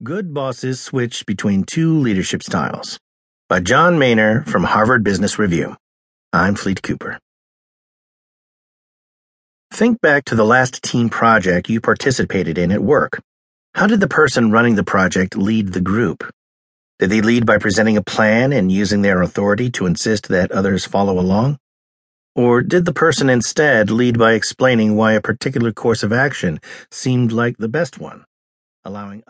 Good Bosses Switch Between Two Leadership Styles by Jon Maner from Harvard Business Review. I'm Fleet Cooper. Think back to the last team project you participated in at work. How did the person running the project lead the group? Did they lead by presenting a plan and using their authority to insist that others follow along? Or did the person instead lead by explaining why a particular course of action seemed like the best one, allowing